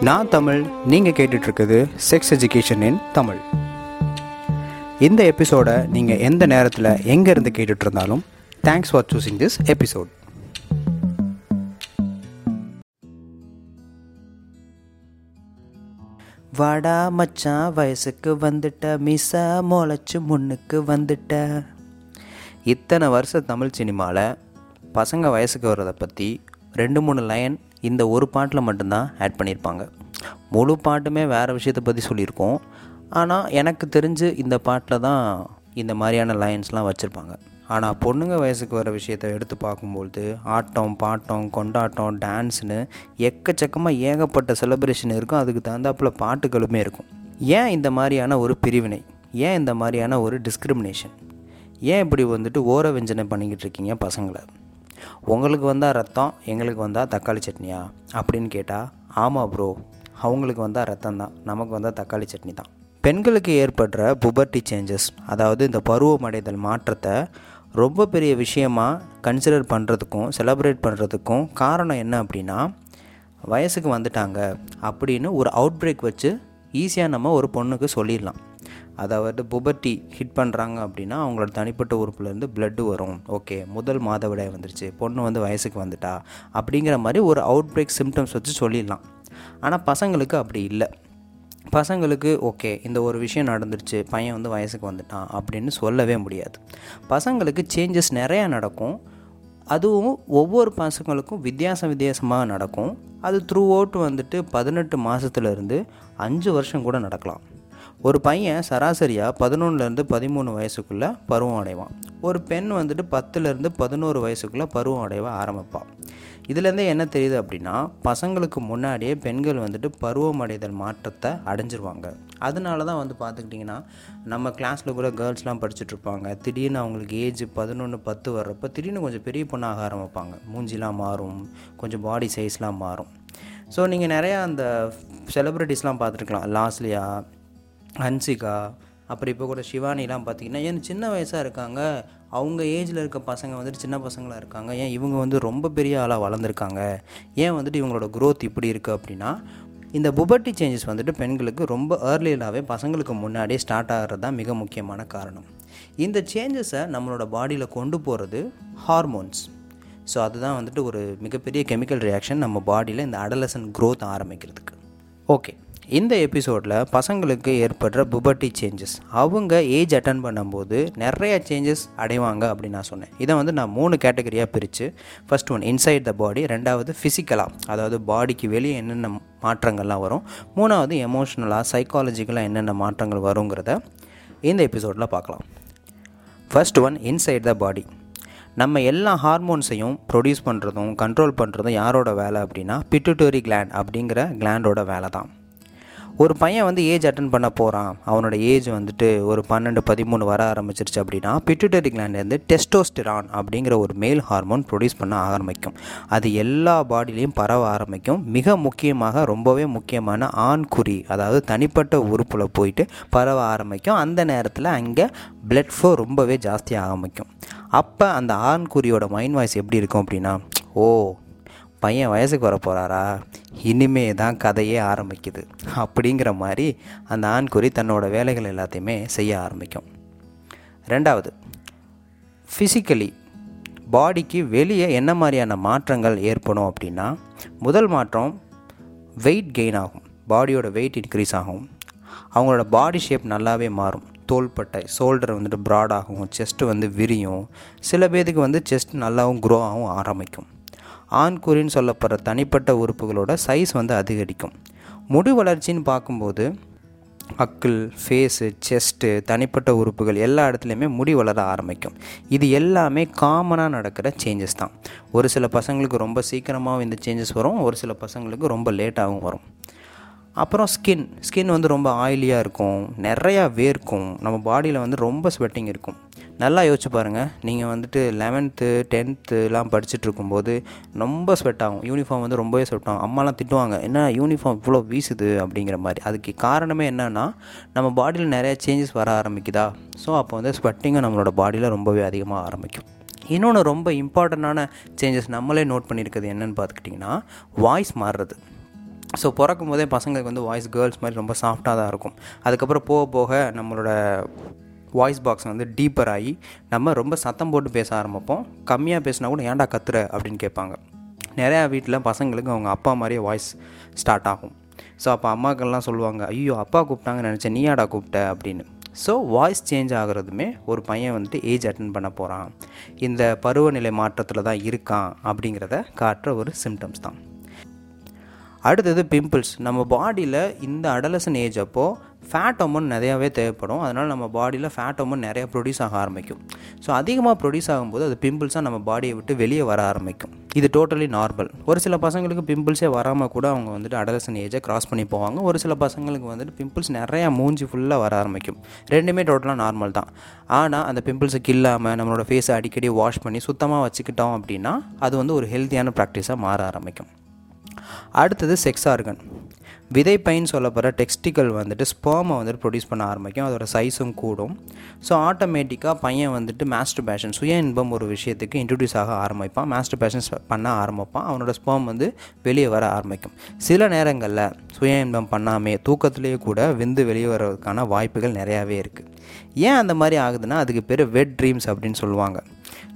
நான் தமிழ் நீங்கள் கேட்டுட்ருக்குது செக்ஸ் எஜுகேஷன் இன் தமிழ். இந்த எபிசோடை நீங்கள் எந்த நேரத்தில் எங்கேருந்து கேட்டுட்டு இருந்தாலும் thanks for choosing this episode வாடா மச்சான் வயசுக்கு வந்துட்ட மிசா முளைச்சு முன்னுக்கு வந்துட்ட. இத்தனை வருஷ தமிழ் சினிமாவில் பசங்க வயசுக்கு வர்றதை பற்றி ரெண்டு மூணு லைன் இந்த ஒரு பாட்டில் மட்டும்தான் ஆட் பண்ணியிருப்பாங்க. முழு பாட்டுமே வேறு விஷயத்தை பற்றி சொல்லியிருக்கோம். ஆனால் எனக்கு தெரிஞ்சு இந்த பாட்டில் தான் இந்த மாதிரியான லைன்ஸ்லாம் வச்சுருப்பாங்க. ஆனால் பொண்ணுங்க வயசுக்கு வர விஷயத்தை எடுத்து பார்க்கும்பொழுது ஆட்டம் பாட்டம் கொண்டாட்டம் டான்ஸ்னு எக்கச்சக்கமாக ஏகப்பட்ட செலிப்ரேஷன் இருக்கும். அதுக்கு தகுந்தாப்பில் பாட்டுகளுமே இருக்கும். ஏன் இந்த மாதிரியான ஒரு பிரிவினை? ஏன் இந்த மாதிரியான ஒரு டிஸ்கிரிமினேஷன் ஏன் இப்படி வந்துட்டு ஓர வெஞ்சனை பண்ணிக்கிட்டு இருக்கீங்க பசங்களை? உங்களுக்கு வந்தால் ரத்தம் எங்களுக்கு வந்தால் தக்காளி சட்னியா? அப்படின்னு கேட்டால் ஆமாம் ப்ரோ அவங்களுக்கு வந்தால் ரத்தம் தான் நமக்கு வந்தால் தக்காளி சட்னி தான். பெண்களுக்கு ஏற்படுற புபர்ட்டி சேஞ்சஸ் அதாவது இந்த பருவமடைதல் மாற்றத்தை ரொம்ப பெரிய விஷயமாக கன்சிடர் பண்ணுறதுக்கும் செலப்ரேட் பண்ணுறதுக்கும் காரணம் என்ன அப்படின்னா வயசுக்கு வந்துட்டாங்க அப்படின்னு ஒரு அவுட் பிரேக் வச்சு ஈஸியாக நம்ம ஒரு பொண்ணுக்கு சொல்லிடலாம். அதாவது புபர்ட்டி ஹிட் பண்ணுறாங்க அப்படின்னா அவங்களோட தனிப்பட்ட உறுப்புலேருந்து பிளட்டு வரும். ஓகே முதல் மாதவிடாய் வந்துருச்சு. பொண்ணு வந்து வயசுக்கு வந்துட்டா. அப்படிங்கிற மாதிரி ஒரு அவுட் பிரேக் சிம்டம்ஸ் வச்சு சொல்லிடலாம். ஆனால் பசங்களுக்கு அப்படி இல்லை. பசங்களுக்கு ஓகே இந்த ஒரு விஷயம் நடந்துருச்சு. பையன் வந்து வயசுக்கு வந்துட்டான் அப்படின்னு சொல்லவே முடியாது. பசங்களுக்கு சேஞ்சஸ் நிறையா நடக்கும். அதுவும் ஒவ்வொரு பசங்களுக்கும் வித்தியாசம் வித்தியாசமாக நடக்கும். அது த்ரூ அவுட் வந்துட்டு பதினெட்டு மாதத்துலேருந்து அஞ்சு வருஷம் கூட நடக்கலாம். ஒரு பையன் சராசரியாக பதினொன்றுலேருந்து பதிமூணு வயசுக்குள்ளே பருவம் அடைவான். ஒரு பெண் வந்துட்டு பத்துலேருந்து பதினோரு வயசுக்குள்ளே பருவம் அடைவ ஆரம்பிப்பாள் இதுலேருந்தே என்ன தெரியுது அப்படின்னா பசங்களுக்கு முன்னாடியே பெண்கள் வந்துட்டு பருவம் அடைதல் மாற்றத்தை அடைஞ்சிருவாங்க. அதனால தான் வந்து பார்த்துக்கிட்டிங்கன்னா நம்ம கிளாஸில் கூட கேர்ள்ஸ்லாம் படிச்சுட்ருப்பாங்க. திடீர்னு அவங்களுக்கு ஏஜ் பதினொன்று பத்து வர்றப்போ திடீர்னு கொஞ்சம் பெரிய பொண்ணாக ஆரம்பிப்பாங்க. மூஞ்சிலாம் மாறும் கொஞ்சம் பாடி சைஸ்லாம் மாறும். ஸோ நீங்கள் நிறையா அந்த செலிப்ரிட்டிஸ்லாம் பார்த்துருக்கலாம் லாஸ்லியா ஹன்சிகா அப்புறம் இப்போ கூட சிவானிலாம் பார்த்தீங்கன்னா ஏன் சின்ன வயசாக இருக்காங்க அவங்க ஏஜில் இருக்க பசங்க வந்துட்டு சின்ன பசங்களாக இருக்காங்க ஏன் இவங்க வந்து ரொம்ப பெரிய ஆளாக வளர்ந்துருக்காங்க ஏன் வந்துட்டு இவங்களோட க்ரோத் இப்படி இருக்குது அப்படின்னா இந்த புபர்ட்டி சேஞ்சஸ் வந்துட்டு பெண்களுக்கு ரொம்ப ஏர்லியிலாகவே பசங்களுக்கு முன்னாடியே ஸ்டார்ட் ஆகிறது தான் மிக முக்கியமான காரணம். இந்த சேஞ்சஸை நம்மளோட பாடியில் கொண்டு போகிறது ஹார்மோன்ஸ் ஸோ அதுதான் வந்துட்டு ஒரு மிகப்பெரிய கெமிக்கல் ரியாக்ஷன் நம்ம பாடியில் இந்த அடலசன் க்ரோத் ஆரம்பிக்கிறதுக்கு. ஓகே இந்த எபிசோடில் பசங்களுக்கு ஏற்படுற புபர்ட்டி சேஞ்சஸ் அவங்க ஏஜ் அட்டன் பண்ணும்போது நிறைய சேஞ்சஸ் அடைவாங்க அப்படின்னு நான் சொன்னேன். இதை வந்து நான் மூணு கேட்டகரியாக பிரித்து first one inside the body ரெண்டாவது ஃபிசிக்கலாக அதாவது பாடிக்கு வெளியே என்னென்ன மாற்றங்கள்லாம் வரும் மூணாவது எமோஷ்னலாக சைக்காலஜிக்கலாக என்னென்ன மாற்றங்கள் வருங்கிறத இந்த எபிசோடில் பார்க்கலாம். First one inside the body நம்ம எல்லா ஹார்மோன்ஸையும் ப்ரொடியூஸ் பண்ணுறதும் கண்ட்ரோல் பண்ணுறதும் யாரோட வேலை அப்படின்னா பிட்டுட்டோரி கிளாண்ட் அப்படிங்கிற கிளாண்டோட வேலை தான் ஒரு பையன் வந்து ஏஜ் அட்டன் பண்ண போகிறான் அவனோட ஏஜ் வந்துட்டு ஒரு பன்னெண்டு பதிமூணு வர ஆரம்பிச்சிருச்சு அப்படின்னா பிட்டுட்டரி கிளாண்ட்லேருந்து டெஸ்டோஸ்டிரான் அப்படிங்கிற ஒரு மேல் ஹார்மோன் ப்ரொடியூஸ் பண்ண ஆரம்பிக்கும். அது எல்லா பாடியிலையும் பரவ ஆரம்பிக்கும். மிக முக்கியமாக ரொம்பவே முக்கியமான ஆண்குறி அதாவது தனிப்பட்ட உறுப்பில் போயிட்டு பரவ ஆரம்பிக்கும். அந்த நேரத்தில் அங்கே பிளட் ஃப்ளோ ரொம்பவே ஜாஸ்தியாக ஆரம்பிக்கும். அப்போ அந்த ஆண்குறியோட மைண்ட் வாய்ஸ் எப்படி இருக்கும் அப்படின்னா ஓ பையன் வயசுக்கு வர போகிறாரா இனிமே தான் கதையே ஆரம்பிக்குது. அப்படிங்கிற மாதிரி அந்த ஆண்குறி தன்னோட வேலைகள் எல்லாத்தையுமே செய்ய ஆரம்பிக்கும். ரெண்டாவது ஃபிசிக்கலி பாடிக்கு வெளியே என்ன மாதிரியான மாற்றங்கள் ஏற்படும் அப்படின்னா முதல் மாற்றம் வெயிட் கெயின் ஆகும். பாடியோட வெயிட் இன்க்ரீஸ் ஆகும். அவங்களோட பாடி ஷேப் நல்லாவே மாறும். தோள்பட்டை ஷோல்டர் வந்துட்டு ப்ராடாகும் செஸ்ட்டு வந்து விரியும். சில பேருக்கு வந்து செஸ்ட் நல்லாவும் க்ரோ ஆகும் ஆரம்பிக்கும். ஆண்குறின்னு சொல்லப்படுற தனிப்பட்ட உறுப்புகளோட சைஸ் வந்து அதிகரிக்கும். முடி வளர்ச்சின்னு பார்க்கும்போது அக்கிள் ஃபேஸு செஸ்ட்டு தனிப்பட்ட உறுப்புகள் எல்லா இடத்துலையுமே முடி வளர ஆரம்பிக்கும். இது எல்லாமே காமனாக நடக்கிற சேஞ்சஸ் தான். ஒரு சில பசங்களுக்கு ரொம்ப சீக்கிரமாகவும் இந்த சேஞ்சஸ் வரும் ஒரு சில பசங்களுக்கு ரொம்ப லேட்டாகவும் வரும். அப்புறம் ஸ்கின் ஸ்கின் வந்து ரொம்ப ஆயிலியாக இருக்கும் நிறையா வேர்க்கும். நம்ம பாடியில் வந்து ரொம்ப ஸ்வெட்டிங் இருக்கும். நல்லா யோசிச்சு பாருங்கள் நீங்கள் வந்துட்டு லெவன்த்து டென்த்துலாம் படிச்சுட்டு இருக்கும்போது ரொம்ப ஸ்வெட் ஆகும். யூனிஃபார்ம் வந்து ரொம்பவே ஸ்வெட் ஆகும். அம்மாலாம் திட்டுவாங்க என்ன யூனிஃபார்ம் இவ்வளோ வீசுது? அப்படிங்கிற மாதிரி. அதுக்கு காரணமே என்னென்னா நம்ம பாடியில் நிறையா சேஞ்சஸ் வர ஆரம்பிக்குதா? ஸோ அப்போ வந்து ஸ்வெட்டிங்கும் நம்மளோட பாடியில் ரொம்பவே அதிகமாக ஆரம்பிக்கும். இன்னொன்று ரொம்ப இம்பார்ட்டண்ட்டான சேஞ்சஸ் நம்மளே நோட் பண்ணியிருக்கிறது என்னென்னு பார்த்துக்கிட்டிங்கன்னா வாய்ஸ் மாறுறது. ஸோ பிறக்கும் போதே பசங்களுக்கு வந்து வாய்ஸ் கேர்ள்ஸ் மாதிரி ரொம்ப சாஃப்டாக தான் இருக்கும். அதுக்கப்புறம் போக போக நம்மளோட வாய்ஸ் பாக்ஸ் வந்து டீப்பர் ஆகி நம்ம ரொம்ப சத்தம் போட்டு பேச ஆரம்பிப்போம். கம்மியாக பேசினா கூட ஏன்டா கத்துற? அப்படின்னு கேட்பாங்க. நிறையா வீட்டில் பசங்களுக்கு அவங்க அப்பா மாதிரியே வாய்ஸ் ஸ்டார்ட் ஆகும். ஸோ அப்போ அம்மாக்கள்லாம் சொல்லுவாங்க ஐயோ அப்பா கூப்பிட்டாங்கன்னு நினச்சேன் நீயாடா கூப்பிட்ட? அப்படின்னு. ஸோ வாய்ஸ் சேஞ்ச் ஆகிறதுமே ஒரு பையன் வந்துட்டு ஏஜ் அட்டன் பண்ண போகிறான் இந்த பருவநிலை மாற்றத்தில் தான் இருக்கான் அப்படிங்கிறத காட்டுற ஒரு சிம்டம்ஸ் தான். அடுத்தது பிம்பிள்ஸ் நம்ம பாடியில் இந்த அடலசன் ஏஜ் அப்போது ஃபேட் அமௌண்ட் நிறையாவே தேவைப்படும். அதனால் நம்ம பாடியில் ஃபேட் அமௌண்ட் நிறையா ப்ரொடியூஸ் ஆக ஆரம்பிக்கும். ஸோ அதிகமாக ப்ரொடியூஸ் ஆகும்போது அது பிம்பிள்ஸாக நம்ம பாடியை விட்டு வெளியே வர ஆரம்பிக்கும். இது டோட்டலி நார்மல் ஒரு சில பசங்களுக்கு பிம்பிள்ஸே வராமல் கூட அவங்க வந்துட்டு அடலசன் ஏஜை கிராஸ் பண்ணி போவாங்க. ஒரு சில பசங்களுக்கு வந்துட்டு பிம்பிள்ஸ் நிறையா மூஞ்சி ஃபுல்லாக வர ஆரம்பிக்கும். ரெண்டுமே டோட்டலாக நார்மல் தான். ஆனால் அந்த பிம்பிள்ஸை கில்லாமல் நம்மளோட ஃபேஸை அடிக்கடி வாஷ் பண்ணி சுத்தமாக வச்சுக்கிட்டோம் அப்படின்னா அது வந்து ஒரு ஹெல்த்தியான ப்ராக்டிஸாக மாற ஆரம்பிக்கும். அடுத்தது செக்ஸ் ஆர்கன் விதைப்பைன்னு சொல்லப்படுற டெக்ஸ்டிக்கல் வந்துட்டு ஸ்பேமை வந்துட்டு ப்ரொடியூஸ் பண்ண ஆரம்பிக்கும். அதோட சைஸும் கூடும். ஸோ ஆட்டோமேட்டிக்காக பையன் வந்துட்டு மாஸ்டர் பேஷன் சுய இன்பம் ஒரு விஷயத்துக்கு இன்ட்ரடியூஸ் ஆக ஆரம்பிப்பான். மாஸ்டர் பேஷன் பண்ண ஆரம்பிப்பான். அவனோட ஸ்பேம் வந்து வெளியே வர ஆரம்பிக்கும். சில நேரங்களில் சுய இன்பம் பண்ணாமே தூக்கத்திலேயே கூட விந்து வெளியே வர்றதுக்கான வாய்ப்புகள் நிறையாவே இருக்குது ஏன் அந்த மாதிரி ஆகுதுன்னா அதுக்கு பேர் வெட் ட்ரீம்ஸ் அப்படின்னு சொல்லுவாங்க.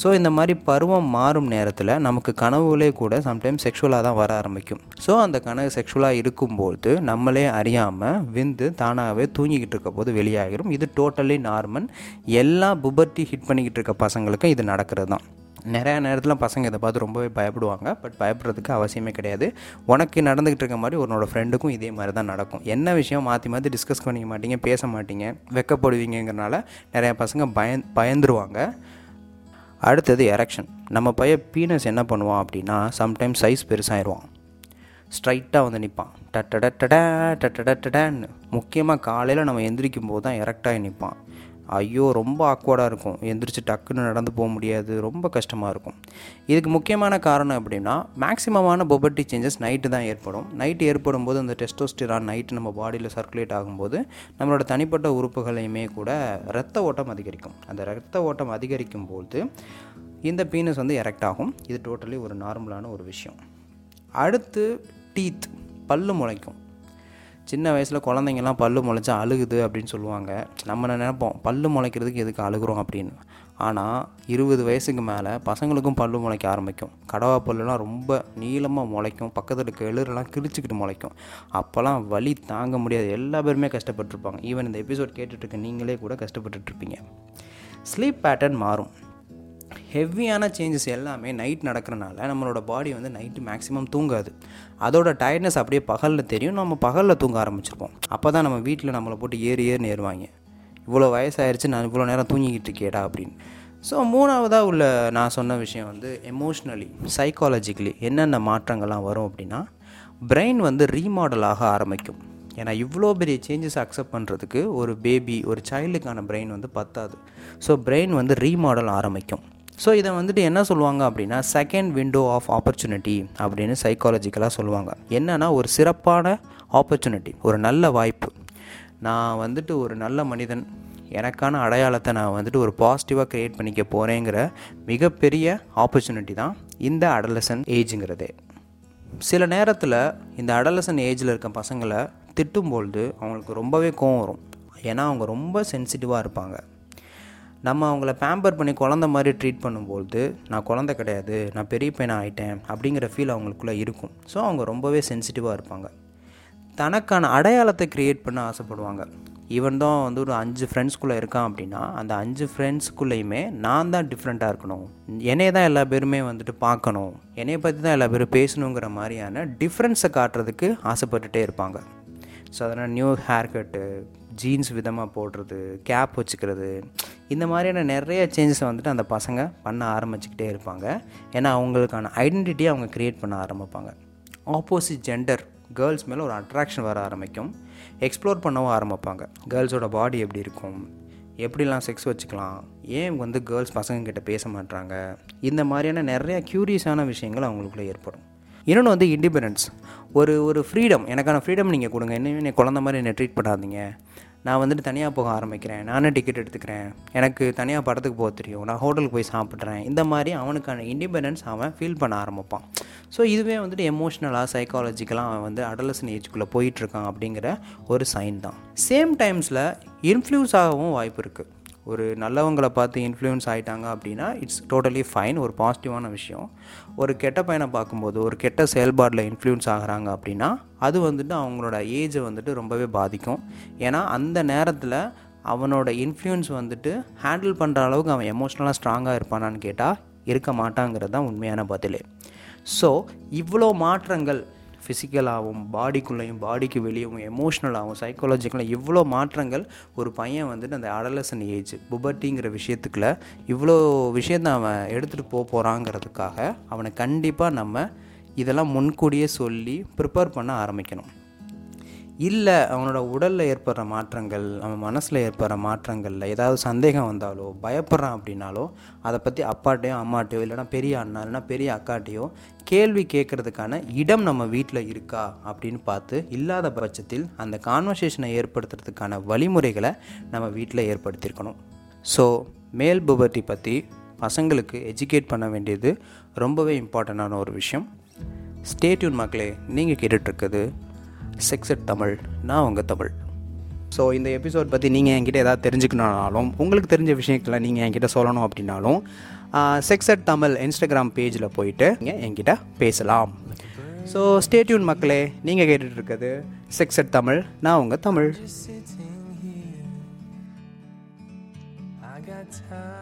ஸோ இந்த மாதிரி பருவம் மாறும் நேரத்தில் நமக்கு கனவுகளே கூட சம்டைம்ஸ் செக்ஷுவலாக தான் வர ஆரம்பிக்கும். ஸோ அந்த கனவு செக்ஷுவலாக இருக்கும்போது நம்மளே அறியாமல் விந்து தானாகவே தூங்கிக்கிட்டு இருக்க போது வெளியாகிடும் இது டோட்டலி நார்மல் எல்லா புபர்ட்டி ஹிட் பண்ணிக்கிட்டு இருக்க பசங்களுக்கும் இது நடக்கிறது தான். நிறையா நேரத்தில் பசங்க இதை பார்த்து ரொம்பவே பயப்படுவாங்க. பட் பயப்படுறதுக்கு அவசியமே கிடையாது. உனக்கு நடந்துக்கிட்டு இருக்க மாதிரி உன்னோட ஃப்ரெண்டுக்கும் இதே மாதிரி தான் நடக்கும். என்ன விஷயம் மாற்றி மாற்றி டிஸ்கஸ் பண்ணிக்க மாட்டீங்க பேச மாட்டீங்க வெக்கப்படுவீங்கிறனால நிறையா பசங்க பயந் பயந்துருவாங்க. அடுத்தது எரெக்ஷன் நம்ம பையன் பீனஸ் என்ன பண்ணுவான் அப்படின்னா சம்டைம்ஸ் சைஸ் பெருசாகிடுவான் ஸ்ட்ரைட்டாக வந்து நிற்பான் டட்டடட்டட டட்டடட்டடன்னு முக்கியமாக காலையில் நம்ம எந்திரிக்கும் போது தான் எரக்டாகி நிற்பான் ஐயோ ரொம்ப ஆக்வர்டாக இருக்கும். எந்திரிச்சு டக்குன்னு நடந்து போக முடியாது. ரொம்ப கஷ்டமாக இருக்கும். இதுக்கு முக்கியமான காரணம் எப்படின்னா மேக்ஸிமமான பொபர்ட்டி சேஞ்சஸ் நைட்டு தான் ஏற்படும். நைட்டு ஏற்படும் போது அந்த டெஸ்டோஸ்டிரான் நைட்டு நம்ம பாடியில் சர்க்குலேட் ஆகும்போது நம்மளோட தனிப்பட்ட உறுப்புகளையுமே கூட ரத்த ஓட்டம் அதிகரிக்கும். அந்த ரத்த ஓட்டம் அதிகரிக்கும் போது இந்த பீனஸ் வந்து எரெக்ட் ஆகும். இது டோட்டலி ஒரு நார்மலான ஒரு விஷயம். அடுத்து டீத் பல்லு முளைக்கும். சின்ன வயசில் குழந்தைங்கலாம் பல்லு முளைச்சா அழுகுது அப்படின்னு சொல்லுவாங்க. நம்ம நினைப்போம்? பல்லு முளைக்கிறதுக்கு எதுக்கு அழுகுறோம் அப்படின்னு? ஆனால் இருபது வயசுக்கு மேலே பசங்களுக்கும் பல்லு முளைக்க ஆரம்பிக்கும். கடவா பல்லுலாம் ரொம்ப நீளமாக முளைக்கும். பக்கத்தில் இருக்க எழுரெல்லாம் கிழிச்சிக்கிட்டு முளைக்கும். அப்போல்லாம் வலி தாங்க முடியாது. எல்லா பேருமே கஷ்டப்பட்டுருப்பாங்க. ஈவன் இந்த எபிசோட் கேட்டுட்ருக்க நீங்களே கூட கஷ்டப்பட்டுட்ருப்பீங்க ஸ்லீப் பேட்டர்ன் மாறும். ஹெவியான சேஞ்சஸ் எல்லாமே நைட் நடக்கிறனால நம்மளோட பாடி வந்து நைட்டு மேக்ஸிமம் தூங்காது. அதோட டயர்ட்னஸ் அப்படியே பகலில் தெரியும். நம்ம பகலில் தூங்க ஆரம்பிச்சிருப்போம். அப்போ தான் நம்ம வீட்டில் நம்மளை போட்டு ஏறி ஏறி ஏறுவாங்க. இவ்வளோ வயசாயிருச்சு நான் இவ்வளோ நேரம் தூங்கிக்கிட்டு இருக்கேடா அப்படின்னு. ஸோ மூணாவதாக உள்ள நான் சொன்ன விஷயம் வந்து எமோஷ்னலி சைக்காலஜிக்கலி என்னென்ன மாற்றங்கள்லாம் வரும் அப்படின்னா பிரெயின் வந்து ரீமாடல் ஆக ஆரம்பிக்கும். ஏன்னா இவ்வளோ பெரிய சேஞ்சஸ் அக்செப்ட் பண்ணுறதுக்கு ஒரு பேபி ஒரு சைல்டுக்கான பிரெயின் வந்து பத்தாது. ஸோ பிரெயின் வந்து ரீமாடல் ஆரம்பிக்கும். ஸோ இதை வந்துட்டு என்ன சொல்லுவாங்க அப்படின்னா செகண்ட் விண்டோ ஆஃப் ஆப்பர்ச்சுனிட்டி அப்படின்னு சைக்காலஜிக்கலாக சொல்லுவாங்க. என்னென்னா ஒரு சிறப்பான ஆப்பர்ச்சுனிட்டி ஒரு நல்ல வாய்ப்பு. நான் வந்துட்டு ஒரு நல்ல மனிதன் எனக்கான அடையாளத்தை நான் வந்துட்டு ஒரு பாசிட்டிவாக க்ரியேட் பண்ணிக்க போகிறேங்கிற மிகப்பெரிய ஆப்பர்ச்சுனிட்டி தான் இந்த அடலசன் ஏஜுங்கிறது சில நேரத்தில் இந்த அடலசன் ஏஜில் இருக்க பசங்களை திட்டும்பொழுது அவங்களுக்கு ரொம்பவே கோவம் வரும். ஏன்னா அவங்க ரொம்ப சென்சிட்டிவாக இருப்பாங்க. நம்ம அவங்கள பேம்பர் பண்ணி குழந்த மாதிரி ட்ரீட் பண்ணும்போது நான் குழந்த கிடையாது நான் பெரிய பையனாக ஆகிட்டேன் அப்படிங்கிற ஃபீல் அவங்களுக்குள்ளே இருக்கும். ஸோ அவங்க ரொம்பவே சென்சிட்டிவாக இருப்பாங்க. தனக்கான அடையாளத்தை க்ரியேட் பண்ண ஆசைப்படுவாங்க. ஈவன் தான் வந்து ஒரு அஞ்சு ஃப்ரெண்ட்ஸ்குள்ளே இருக்கான் அப்படின்னா அந்த அஞ்சு ஃப்ரெண்ட்ஸ்குள்ளேயுமே நான் தான் டிஃப்ரெண்ட்டாக இருக்கணும். என்னைய தான் எல்லா பேருமே வந்துட்டு பார்க்கணும். என்னைய பற்றி தான் எல்லா பேரும் பேசணுங்கிற மாதிரியான டிஃப்ரென்ஸை காட்டுறதுக்கு ஆசைப்பட்டுட்டே இருப்பாங்க. ஸோ அதனால் நியூ ஹேர் கட்டு ஜீன்ஸ் விதமாக போடுறது கேப் வச்சுக்கிறது இந்த மாதிரியான நிறைய சேஞ்சஸை வந்துட்டு அந்த பசங்க பண்ண ஆரம்பிச்சுக்கிட்டே இருப்பாங்க. ஏன்னா அவங்களுக்கான ஐடென்டிட்டியை அவங்க க்ரியேட் பண்ண ஆரம்பிப்பாங்க. ஆப்போசிட் ஜெண்டர் கேர்ள்ஸ் மேலே ஒரு அட்ராக்ஷன் வர ஆரம்பிக்கும். எக்ஸ்ப்ளோர் பண்ணவும் ஆரம்பிப்பாங்க. கேர்ள்ஸோட பாடி எப்படி இருக்கும்? எப்படிலாம் செக்ஸ் வச்சுக்கலாம்? ஏன் வந்து கேர்ள்ஸ் பசங்கக்கிட்ட பேச மாட்டாங்க இந்த மாதிரியான நிறையா க்யூரியஸான விஷயங்கள் அவங்களுக்குள்ளே ஏற்படும். இன்னொன்று வந்து இண்டிபெண்டன்ஸ் ஒரு ஒரு ஃப்ரீடம் எனக்கான ஃப்ரீடம் நீங்கள் கொடுங்க. என்ன குழந்த மாதிரி என்னை ட்ரீட் பண்ணாதீங்க. நான் வந்துட்டு தனியாக போக ஆரம்பிக்கிறேன். நானே டிக்கெட் எடுத்துக்கிறேன். எனக்கு தனியாக படத்துக்கு போக தெரியும். நான் ஹோட்டலுக்கு போய் சாப்பிட்றேன். இந்த மாதிரி அவனுக்கான இண்டிபெண்டன்ஸ் அவன் ஃபீல் பண்ண ஆரம்பிப்பான். ஸோ இதுவே வந்துட்டு எமோஷ்னலாக சைக்காலஜிக்கலாக அவன் வந்து அடலசன் ஏஜ்குள்ளே போயிட்டுருக்கான் அப்படிங்கிற ஒரு சைன் தான். சேம் டைம்ஸில் இன்ஃப்ளூன்ஸ் ஆகவும் வாய்ப்பு இருக்குது ஒரு நல்லவங்களை பார்த்து இன்ஃப்ளூயன்ஸ் ஆகிட்டாங்க அப்படின்னா இட்ஸ் டோட்டலி ஃபைன் ஒரு பாசிட்டிவான விஷயம். ஒரு கெட்ட பையனை பார்க்கும்போது ஒரு கெட்ட செயல்பாடில் இன்ஃப்ளூயன்ஸ் ஆகுறாங்க அப்படின்னா அது வந்துட்டு அவங்களோட ஏஜை வந்துட்டு ரொம்பவே பாதிக்கும். ஏன்னா அந்த நேரத்தில் அவனோட இன்ஃப்ளூயன்ஸ் வந்துட்டு ஹேண்டில் பண்ணுற அளவுக்கு அவன் எமோஷ்னலாக ஸ்ட்ராங்காக இருப்பானான்னு கேட்டால் இருக்க மாட்டாங்கிறது தான் உண்மையான பதிலே. ஸோ இவ்வளோ மாற்றங்கள் ஃபிசிக்கலாகவும் பாடிக்குள்ளேயும் பாடிக்கு வெளியவும் எமோஷ்னலாகவும் சைக்காலஜிக்கலாக இவ்வளோ மாற்றங்கள் ஒரு பையன் வந்துட்டு அந்த அடலசன் ஏஜ் புபர்ட்டிங்கிற விஷயத்துக்குள்ள இவ்வளோ விஷயத்தை அவன் எடுத்துகிட்டு போக போகிறாங்கிறதுக்காக அவனை கண்டிப்பாக நம்ம இதெல்லாம் முன்கூடியே சொல்லி ப்ரிப்பேர் பண்ண ஆரம்பிக்கணும். இல்லை அவனோட உடலில் ஏற்படுற மாற்றங்கள் அவன் மனசில் ஏற்படுற மாற்றங்களில் ஏதாவது சந்தேகம் வந்தாலோ பயப்படுறான் அப்படின்னாலோ அதை பற்றி அப்பாட்டையோ அம்மாட்டையோ இல்லைனா பெரிய அண்ணா இல்லைனா பெரிய அக்காட்டையோ கேள்வி கேட்குறதுக்கான இடம் நம்ம வீட்டில் இருக்கா அப்படின்னு பார்த்து இல்லாத பட்சத்தில் அந்த கான்வர்சேஷனை ஏற்படுத்துறதுக்கான வழிமுறைகளை நம்ம வீட்டில் ஏற்படுத்தியிருக்கணும். ஸோ மேல் புபர்ட்டி பற்றி பசங்களுக்கு எஜுகேட் பண்ண வேண்டியது ரொம்பவே இம்பார்ட்டண்டான ஒரு விஷயம். ஸ்டேட்யூன் மக்களே நீங்கள் கேட்டுட்ருக்குது செக்ஸட் தமிழ் நான் உங்கள் தமிழ் ஸோ இந்த எபிசோட் பற்றி நீங்கள் என்கிட்ட ஏதாவது தெரிஞ்சுக்கணுனாலும் உங்களுக்கு தெரிஞ்ச விஷயங்களை நீங்கள் என்கிட்ட சொல்லணும் அப்படின்னாலும் செக்ஸட் தமிழ் இன்ஸ்டாகிராம் பேஜில் போயிட்டு நீங்கள் என்கிட்ட பேசலாம். ஸோ ஸ்டேட்யூன் மக்களே நீங்கள் கேட்டுட்டு இருக்கிறது செக்ஸட் தமிழ் நான் உங்கள் தமிழ் I got time.